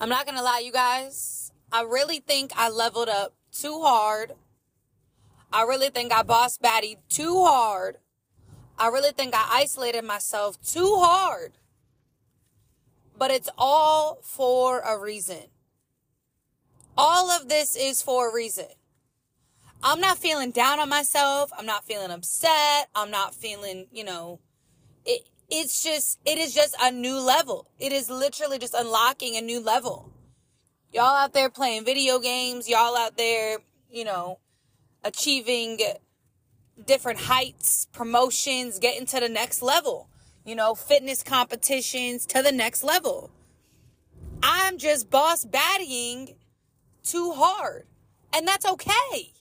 I'm not gonna lie, you guys. I really think I leveled up too hard. I really think I boss batty too hard. I really think I isolated myself too hard. But it's all for a reason. All of this is for a reason. I'm not feeling down on myself. I'm not feeling upset. I'm not feeling, you know, it, it's just, it is just a new level. It is literally just unlocking a new level. Y'all out there playing video games, y'all out there, you know, achieving different heights, promotions, getting to the next level, you know, fitness competitions to the next level. I'm just boss battying too hard. And that's okay.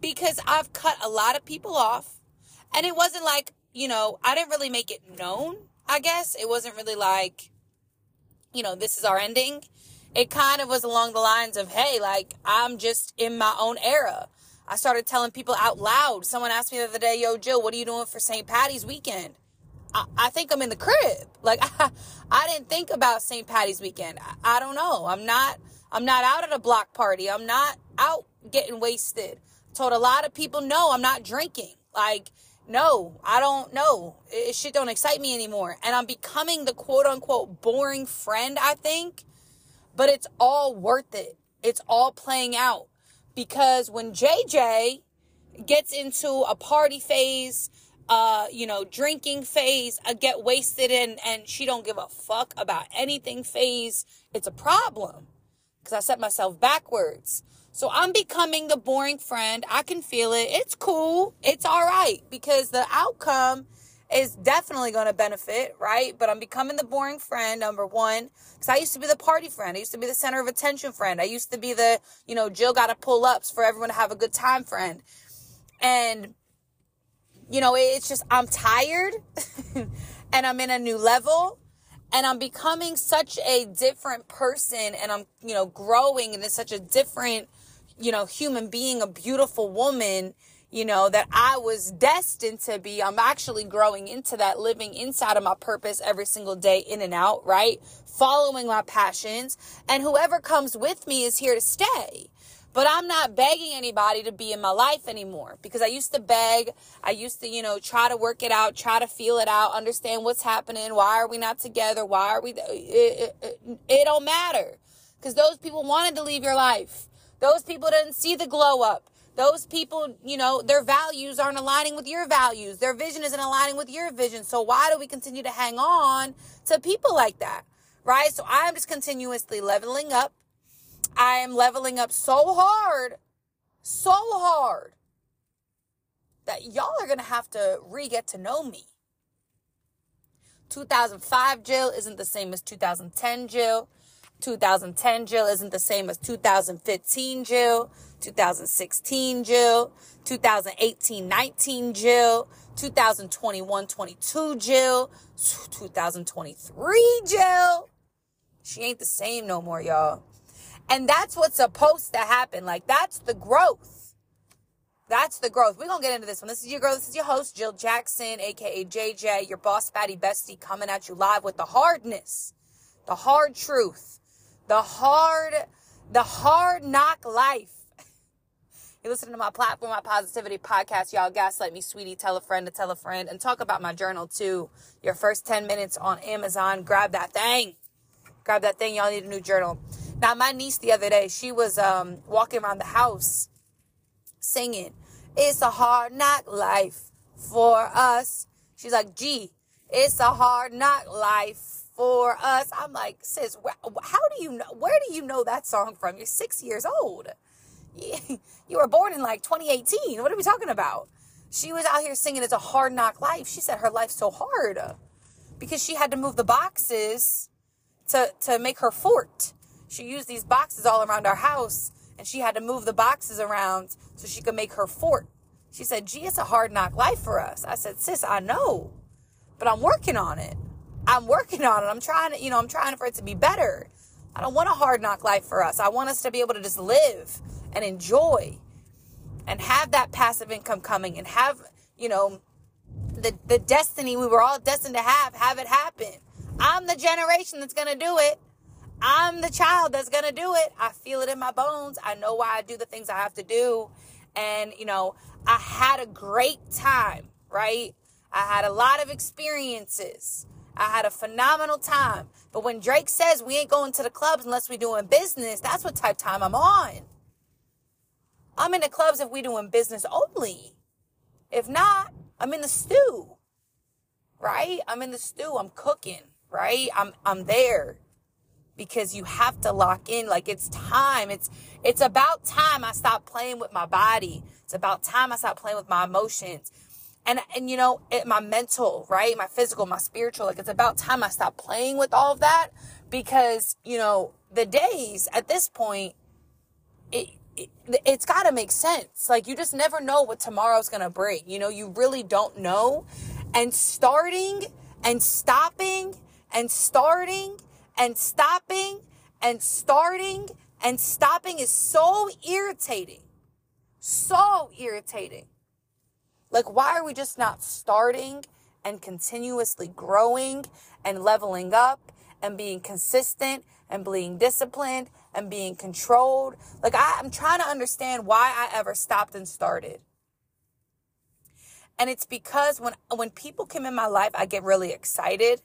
Because I've cut a lot of people off. And it wasn't like, you know, I didn't really make it known, I guess. It wasn't really like, you know, this is our ending. It kind of was along the lines of, hey, like, I'm just in my own era. I started telling people out loud. Someone asked me the other day, yo, Jill, what are you doing for St. Patty's weekend? I, I think I'm in the crib. Like, I, I didn't think about St. Patty's weekend. I, I don't know. I'm not, I'm not out at a block party. I'm not out getting wasted. Told a lot of people, no, I'm not drinking. Like, no, I don't know. It, shit don't excite me anymore. And I'm becoming the quote unquote boring friend, I think. But it's all worth it. It's all playing out because when JJ gets into a party phase, uh, you know, drinking phase, a get wasted and and she don't give a fuck about anything phase, it's a problem. Cause I set myself backwards. So I'm becoming the boring friend. I can feel it. It's cool. It's all right because the outcome is definitely going to benefit, right? But I'm becoming the boring friend, number one, because I used to be the party friend. I used to be the center of attention friend. I used to be the, you know, Jill got to pull ups for everyone to have a good time friend. And, you know, it's just, I'm tired and I'm in a new level and I'm becoming such a different person and I'm, you know, growing into such a different, you know, human being, a beautiful woman you know, that I was destined to be. I'm actually growing into that, living inside of my purpose every single day, in and out, right? Following my passions. And whoever comes with me is here to stay. But I'm not begging anybody to be in my life anymore because I used to beg. I used to, you know, try to work it out, try to feel it out, understand what's happening. Why are we not together? Why are we? It, it, it, it don't matter because those people wanted to leave your life. Those people didn't see the glow up. Those people, you know, their values aren't aligning with your values. Their vision isn't aligning with your vision. So why do we continue to hang on to people like that? Right? So I'm just continuously leveling up. I am leveling up so hard, so hard that y'all are going to have to re get to know me. 2005 Jill isn't the same as 2010 Jill. 2010 Jill isn't the same as 2015 Jill. 2016 Jill, 2018 19 Jill, 2021 22 Jill, 2023 Jill. She ain't the same no more, y'all. And that's what's supposed to happen. Like, that's the growth. That's the growth. We're going to get into this one. This is your girl. This is your host, Jill Jackson, aka JJ, your boss fatty bestie, coming at you live with the hardness, the hard truth, the hard, the hard knock life you're listening to my platform, my positivity podcast. Y'all gaslight me, sweetie. Tell a friend to tell a friend and talk about my journal too. Your first 10 minutes on Amazon. Grab that thing. Grab that thing. Y'all need a new journal. Now, my niece the other day, she was um, walking around the house singing, It's a hard knock life for us. She's like, Gee, it's a hard knock life for us. I'm like, sis, how do you know? Where do you know that song from? You're six years old. you were born in like 2018. What are we talking about? She was out here singing It's a Hard Knock Life. She said her life's so hard because she had to move the boxes to, to make her fort. She used these boxes all around our house and she had to move the boxes around so she could make her fort. She said, gee, it's a hard knock life for us. I said, sis, I know, but I'm working on it. I'm working on it. I'm trying to, you know, I'm trying for it to be better. I don't want a hard knock life for us. I want us to be able to just live and enjoy and have that passive income coming and have, you know, the, the destiny we were all destined to have, have it happen. I'm the generation that's going to do it. I'm the child that's going to do it. I feel it in my bones. I know why I do the things I have to do. And, you know, I had a great time, right? I had a lot of experiences. I had a phenomenal time. But when Drake says we ain't going to the clubs unless we doing business, that's what type time I'm on. I'm in the clubs if we doing business only. If not, I'm in the stew. Right? I'm in the stew. I'm cooking, right? I'm I'm there because you have to lock in like it's time. It's it's about time I stop playing with my body. It's about time I stop playing with my emotions and and you know it, my mental right? My physical my spiritual like it's about time i stop playing with all of that because you know the days at this point it, it it's got to make sense. Like you just never know what tomorrow's to bring. You know you really don't know. And starting and stopping and starting and stopping and starting and stopping is so irritating. So irritating like, why are we just not starting and continuously growing and leveling up and being consistent and being disciplined and being controlled? Like, I, I'm trying to understand why I ever stopped and started. And it's because when when people come in my life, I get really excited,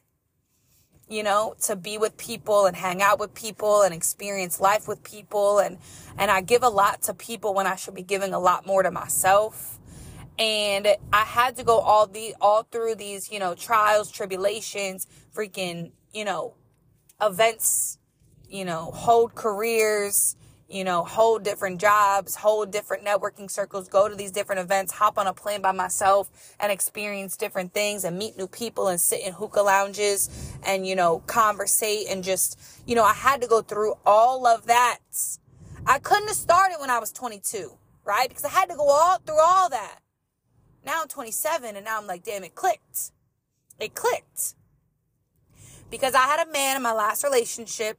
you know, to be with people and hang out with people and experience life with people and and I give a lot to people when I should be giving a lot more to myself and I had to go all the all through these, you know, trials, tribulations, freaking, you know, events, you know, hold careers, you know, hold different jobs, hold different networking circles, go to these different events, hop on a plane by myself and experience different things and meet new people and sit in hookah lounges and, you know, conversate and just, you know, I had to go through all of that. I couldn't have started when I was 22, right? Because I had to go all through all that. Now I'm 27 and now I'm like, damn, it clicked. It clicked. Because I had a man in my last relationship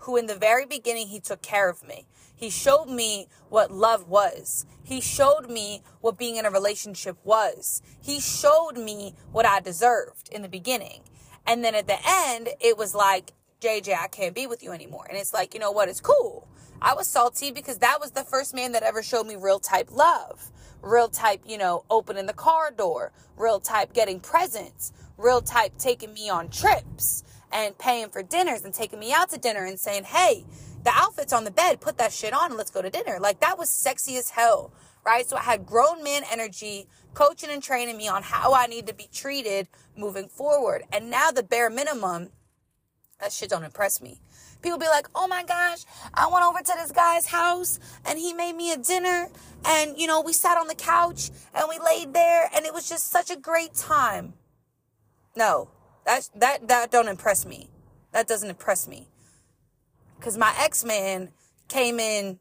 who in the very beginning, he took care of me. He showed me what love was. He showed me what being in a relationship was. He showed me what I deserved in the beginning. And then at the end, it was like, JJ, I can't be with you anymore. And it's like, you know what? It's cool. I was salty because that was the first man that ever showed me real type love real type, you know, opening the car door, real type getting presents, real type taking me on trips and paying for dinners and taking me out to dinner and saying, hey, the outfit's on the bed, put that shit on and let's go to dinner. Like that was sexy as hell, right? So I had grown man energy coaching and training me on how I need to be treated moving forward. And now the bare minimum, that shit don't impress me. People be like, oh my gosh, I went over to this guy's house and he made me a dinner. And, you know, we sat on the couch and we laid there and it was just such a great time. No, that, that, that don't impress me. That doesn't impress me. Cause my ex-man came in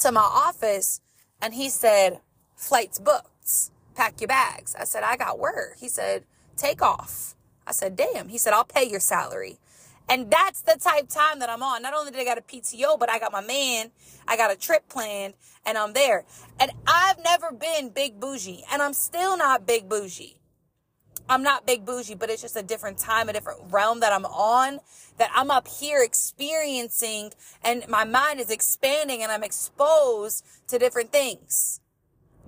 to my office and he said, flights booked, pack your bags. I said, I got word. He said, take off. I said, damn. He said, I'll pay your salary. And that's the type time that I'm on. Not only did I got a PTO, but I got my man, I got a trip planned, and I'm there. And I've never been big bougie, and I'm still not big bougie. I'm not big bougie, but it's just a different time, a different realm that I'm on, that I'm up here experiencing, and my mind is expanding, and I'm exposed to different things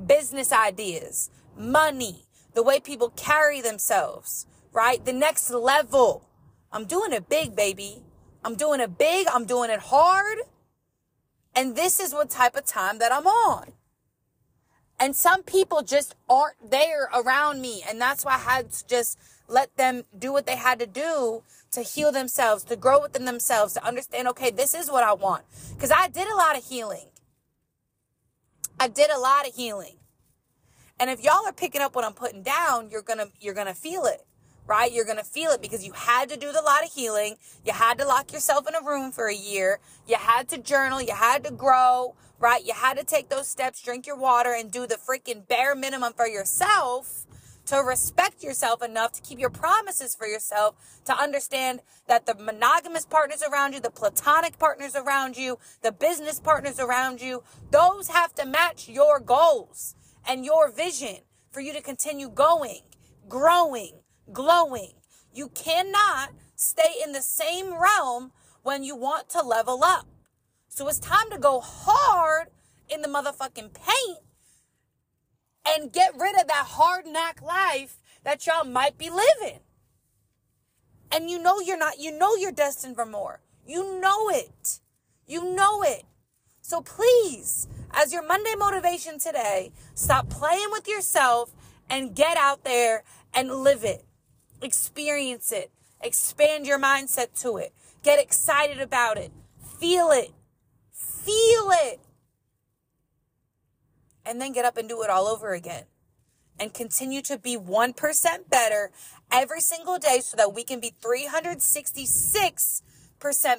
business ideas, money, the way people carry themselves, right? The next level I'm doing it big, baby. I'm doing it big. I'm doing it hard. And this is what type of time that I'm on. And some people just aren't there around me. And that's why I had to just let them do what they had to do to heal themselves, to grow within themselves, to understand, okay, this is what I want. Because I did a lot of healing. I did a lot of healing. And if y'all are picking up what I'm putting down, you're gonna you're gonna feel it right? You're going to feel it because you had to do the lot of healing. You had to lock yourself in a room for a year. You had to journal. You had to grow, right? You had to take those steps, drink your water and do the freaking bare minimum for yourself to respect yourself enough to keep your promises for yourself, to understand that the monogamous partners around you, the platonic partners around you, the business partners around you, those have to match your goals and your vision for you to continue going, growing, glowing. You cannot stay in the same realm when you want to level up. So it's time to go hard in the motherfucking paint and get rid of that hard knock life that y'all might be living. And you know you're not, you know you're destined for more. You know it. You know it. So please, as your Monday motivation today, stop playing with yourself and get out there and live it. Experience it. Expand your mindset to it. Get excited about it. Feel it. Feel it. And then get up and do it all over again. And continue to be 1% better every single day so that we can be 366%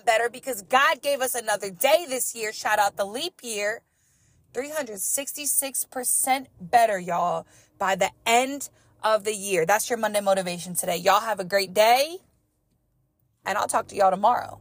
better because God gave us another day this year. Shout out the leap year. 366% better, y'all, by the end of the year. That's your Monday motivation today. Y'all have a great day, and I'll talk to y'all tomorrow.